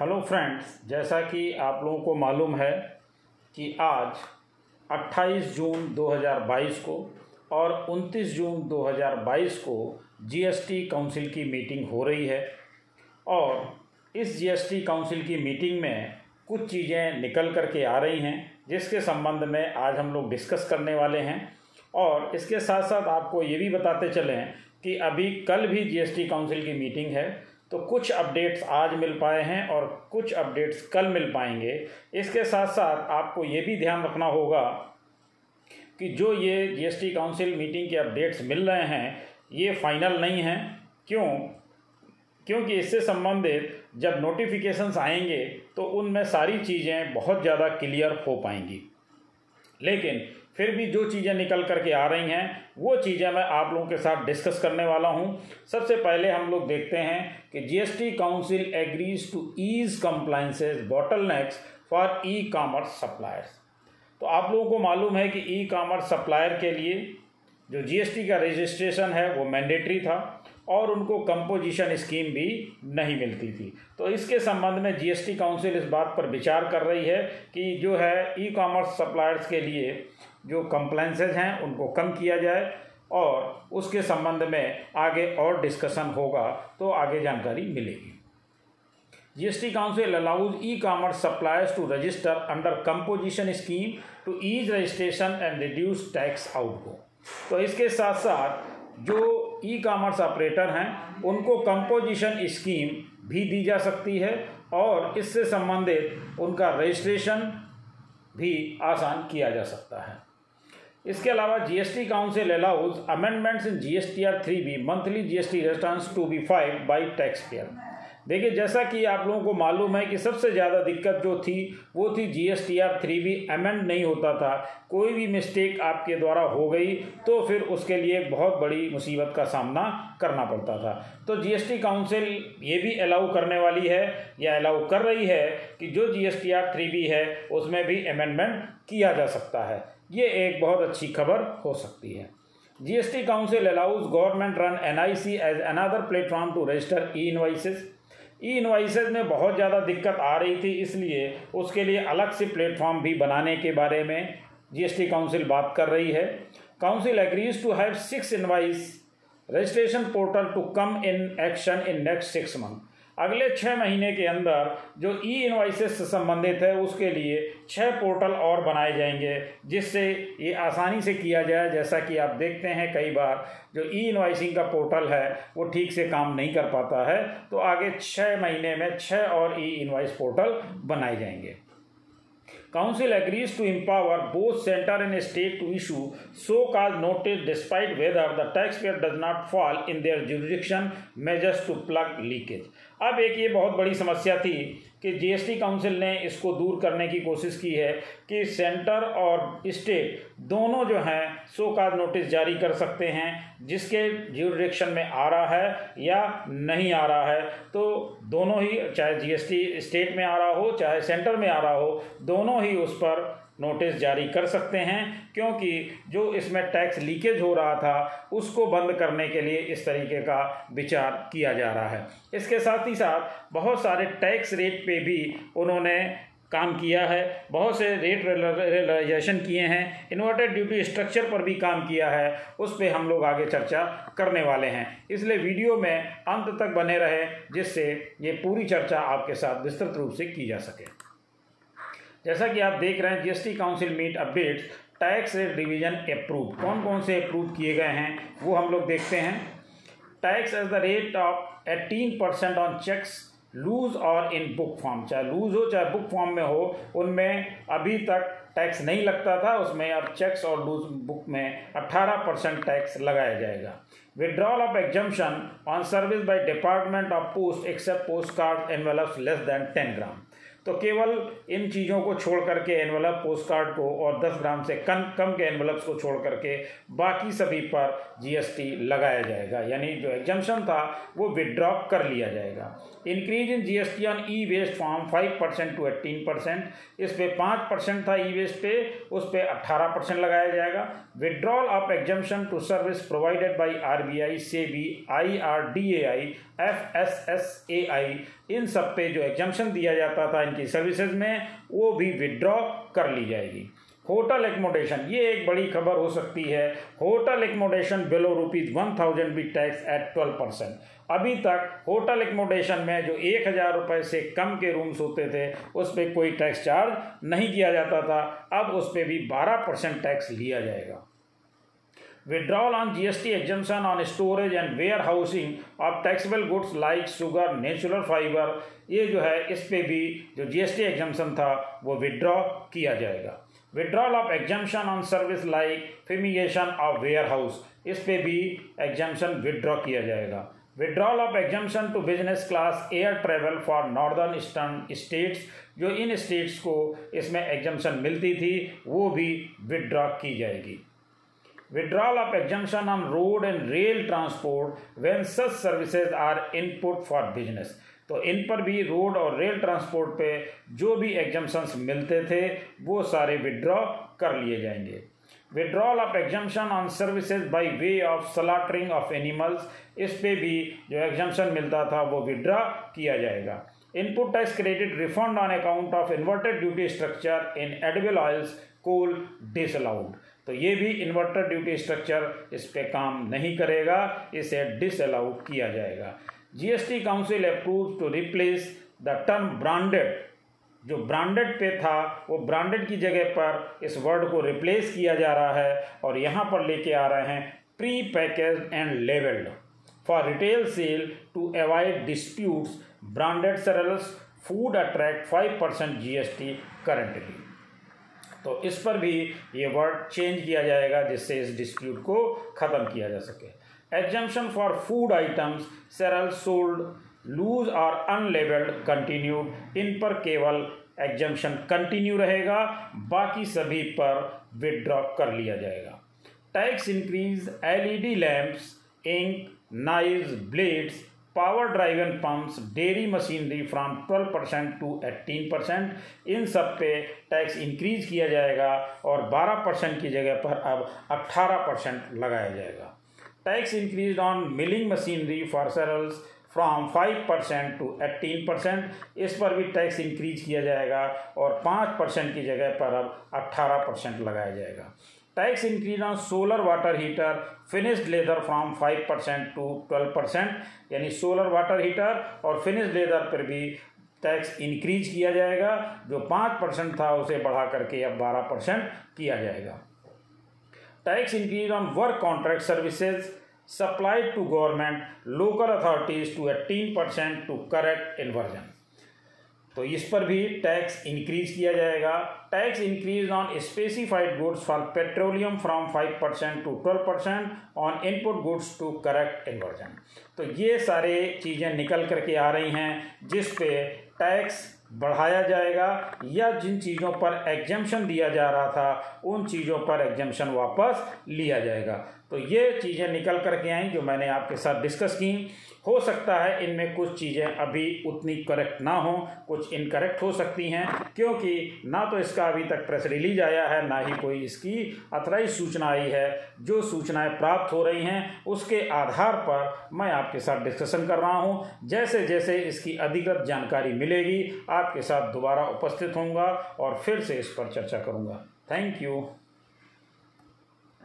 Hello friends जैसा कि आप लोगों को मालूम है कि आज 28 जून 2022 को और 29 जून 2022 को जीएसटी काउंसिल की मीटिंग हो रही है और इस जीएसटी काउंसिल की मीटिंग में कुछ चीज़ें निकल कर के आ रही हैं, जिसके संबंध में आज हम लोग डिस्कस करने वाले हैं। और इसके साथ साथ आपको ये भी बताते चलें कि अभी कल भी जीएसटी काउंसिल की मीटिंग है तो कुछ अपडेट्स आज मिल पाए हैं और कुछ अपडेट्स कल मिल पाएँगे। इसके साथ साथ आपको ये भी ध्यान रखना होगा कि जो ये जीएसटी काउंसिल मीटिंग के अपडेट्स मिल रहे हैं, ये फाइनल नहीं हैं। क्यों? क्योंकि इससे संबंधित जब नोटिफिकेशंस आएँगे तो उनमें सारी चीज़ें बहुत ज़्यादा क्लियर हो पाएँगी। लेकिन फिर भी जो चीज़ें निकल कर के आ रही हैं, वो चीज़ें मैं आप लोगों के साथ डिस्कस करने वाला हूँ। सबसे पहले हम लोग देखते हैं कि GST council agrees to ease compliances bottlenecks for e commerce suppliers तो आप लोगों को मालूम है कि ई कामर्स सप्लायर के लिए जो जीएसटी का रजिस्ट्रेशन है, वो मैंडेटरी था। और उनको कंपोजिशन स्कीम भी नहीं मिलती थी। तो इसके संबंध में जीएसटी काउंसिल इस बात पर विचार कर रही है कि जो है ई कॉमर्स सप्लायर्स के लिए जो कंप्लाइंसेज हैं, उनको कम किया जाए और उसके संबंध में आगे और डिस्कशन होगा तो आगे जानकारी मिलेगी। GST council allows e commerce suppliers to register under composition scheme to ease registration and reduce tax outgo तो इसके साथ साथ जो ई कॉमर्स ऑपरेटर हैं, उनको कंपोजिशन स्कीम भी दी जा सकती है और इससे संबंधित उनका रजिस्ट्रेशन भी आसान किया जा सकता है। इसके अलावा GST council allows amendments in GSTR three B monthly GST returns to be five by tax payer देखिए, जैसा कि आप लोगों को मालूम है कि सबसे ज़्यादा दिक्कत जो थी, वो थी G S T R three भी अमेंड नहीं होता था। कोई भी मिस्टेक आपके द्वारा हो गई तो फिर उसके लिए एक बहुत बड़ी मुसीबत का सामना करना पड़ता था। तो जी एस टी काउंसिल ये भी अलाउ करने वाली है, या अलाउ कर रही है कि जो G S T R three B है, उसमें भी अमेंडमेंट किया जा सकता है। ये एक बहुत अच्छी खबर हो सकती है। GST council allows government run N I C as another platform to register e invoices में बहुत ज़्यादा दिक्कत आ रही थी, इसलिए उसके लिए अलग से प्लेटफॉर्म भी बनाने के बारे में जीएसटी काउंसिल बात कर रही है। Council agrees to have six invoice registration portal to come in action in next six month अगले छः महीने के अंदर जो ई इन्वाइसेस से संबंधित है, उसके लिए छः पोर्टल और बनाए जाएँगे, जिससे ये आसानी से किया जाए। जैसा कि आप देखते हैं, कई बार जो ई इन्वाइसिंग का पोर्टल है, वो ठीक से काम नहीं कर पाता है। तो आगे छः महीने में छः और ई इन्वाइस पोर्टल बनाए जाएँगे। Council agrees to empower both centre and state to issue show cause notice despite whether the tax payer does not fall in their jurisdiction measures to plug leakage अब एक ये बहुत बड़ी समस्या थी कि जीएसटी काउंसिल ने इसको दूर करने की कोशिश की है कि सेंटर और स्टेट दोनों जो हैं सो का नोटिस जारी कर सकते हैं, जिसके ज्यूरिडिक्शन में आ रहा है या नहीं आ रहा है। तो दोनों ही, चाहे जीएसटी स्टेट में आ रहा हो, चाहे सेंटर में आ रहा हो, दोनों ही उस पर नोटिस जारी कर सकते हैं, क्योंकि जो इसमें टैक्स लीकेज हो रहा था, उसको बंद करने के लिए इस तरीके का विचार किया जा रहा है। इसके साथ ही साथ, बहुत सारे टैक्स रेट पे भी उन्होंने काम किया है। बहुत से रेट रियलाइजेशन किए हैं। इन्वर्टेड ड्यूटी स्ट्रक्चर पर भी काम किया है। उस पर हम लोग आगे चर्चा करने वाले हैं। इसलिए वीडियो में अंत तक बने रहे, जिससे ये पूरी चर्चा आपके साथ विस्तृत रूप से की जा सके। जैसा कि आप देख रहे हैं GST council meet updates tax rate revision approve कौन कौन से अप्रूव किए गए हैं, वो हम लोग देखते हैं। Tax as the rate of eighteen percent on cheques loose और इन बुक फॉर्म चाहे लूज हो, चाहे बुक फॉर्म में हो, उनमें अभी तक टैक्स नहीं लगता था, उसमें अब चेक्स और लूज बुक में 18 परसेंट टैक्स लगाया जाएगा। Withdrawal of exemption on service by department of post except post card envelopes less than 10 gram तो केवल इन चीज़ों को छोड़ करके एनवलप पोस्ट कार्ड को और 10 ग्राम से कम कम के एनवलप्स को छोड़ करके बाकी सभी पर जीएसटी लगाया जाएगा। यानी जो एग्जम्पन था, वो विदड्रॉ कर लिया जाएगा। Increase in GST on e waste from five percent to eighteen percent इस पर पाँच परसेंट था ई वेस्ट पे, उस पर अट्ठारह परसेंट लगाया जाएगा। Withdrawal of exemption to service provided by R B I SEBI I R D A I F S S A I इन सब पे जो एग्जम्पन दिया जाता था इनकी सर्विसेज़ में वो भी विड्रॉ कर ली जाएगी। होटल एकोमोडेशन ये एक बड़ी खबर हो सकती है। Hotel accommodation below rupees one thousand भी टैक्स एट ट्वेल्व परसेंट अभी तक होटल एकोमोडेशन में जो एक हज़ार रुपये से कम के रूम्स होते थे, उस पर कोई टैक्स चार्ज नहीं किया जाता था। अब उस पर भी बारह परसेंट टैक्स लिया जाएगा। Withdrawal on GST exemption on storage and warehousing of taxable goods like sugar, natural fiber ये जो है इस पे भी जो जीएसटी एग्जामेशन था वो विड्रॉ किया जाएगा। Withdrawal of exemption on service like fumigation of warehouse इस पे भी एग्जामेशन विड्रॉ किया जाएगा। Withdrawal of exemption to business class air travel for northern eastern states जो इन स्टेट्स को इसमें एग्जामेशन मिलती थी वो भी विड्रॉ की जाएगी। Withdrawal of exemption on road and rail transport when such services are input for business. तो इन पर भी रोड और रेल ट्रांसपोर्ट पे जो भी एग्जम्पन्स मिलते थे, वो सारे विड्रॉ कर लिए जाएँगे। Withdrawal of exemption on services by way of slaughtering of animals इस पे भी जो एग्जम्पन मिलता था, वो विड्रॉ किया जाएगा। Input tax credit refund on account of inverted duty structure in edible oils coal disallowed तो ये भी इन्वर्टर ड्यूटी स्ट्रक्चर इस पर काम नहीं करेगा, इसे डिसअलाउड किया जाएगा। GST council approve to replace the term branded जो ब्रांडेड पे था, वो ब्रांडेड की जगह पर इस वर्ड को रिप्लेस किया जा रहा है और यहाँ पर लेके आ रहे हैं pre package and labelled for retail sale to avoid disputes branded cereals food attract five percent G S T currently तो इस पर भी ये वर्ड चेंज किया जाएगा जिससे इस डिस्प्यूट को ख़त्म किया जा सके। Exemption for food items cereal sold loose और अनलेबल्ड कंटिन्यूड इन पर केवल एग्जामेशन कंटिन्यू रहेगा, बाकी सभी पर विदड्रॉ कर लिया जाएगा। Tax increase LED lamps ink knives blades power driven pumps dairy machinery from 12 percent to 18 percent इन सब पे टैक्स इंक्रीज किया जाएगा और 12 परसेंट की जगह पर अब 18 परसेंट लगाया जाएगा। Tax increase on milling machinery for cereals from five percent to eighteen percent इस पर भी टैक्स इंक्रीज किया जाएगा और पाँच परसेंट की जगह पर अब अट्ठारह परसेंट लगाया जाएगा। Tax increase on solar water heater finished leather from five percent to twelve percent यानी सोलर वाटर हीटर और फिनिश्ड लेदर पर भी टैक्स इंक्रीज किया जाएगा। जो पाँच परसेंट था, उसे बढ़ा करके अब बारह परसेंट किया जाएगा। Tax increase on work contract services supplied to government local authorities to eighteen percent to correct inversion तो इस पर भी टैक्स इंक्रीज किया जाएगा। Tax increase on specified goods for petroleum from 5 percent to twelve percent on input goods to correct inversion तो ये सारे चीज़ें निकल करके आ रही हैं, जिस पे टैक्स बढ़ाया जाएगा या जिन चीज़ों पर एग्जामेशन दिया जा रहा था, उन चीज़ों पर एग्जामेशन वापस लिया जाएगा। तो ये चीज़ें निकल करके आई जो मैंने आपके साथ डिस्कस की। हो सकता है इनमें कुछ चीज़ें अभी उतनी करेक्ट ना हो, कुछ इनकरेक्ट हो सकती हैं, क्योंकि ना तो इसका अभी तक प्रेस रिलीज़ आया है, ना ही कोई इसकी अथराइज सूचना आई है। जो सूचनाएँ प्राप्त हो रही हैं, उसके आधार पर मैं आपके साथ डिस्कशन कर रहा हूँ। जैसे जैसे इसकी अधिकृत जानकारी मिलेगी आपके साथ दोबारा उपस्थित होऊँगा और फिर से इस पर चर्चा करूँगा। Thank you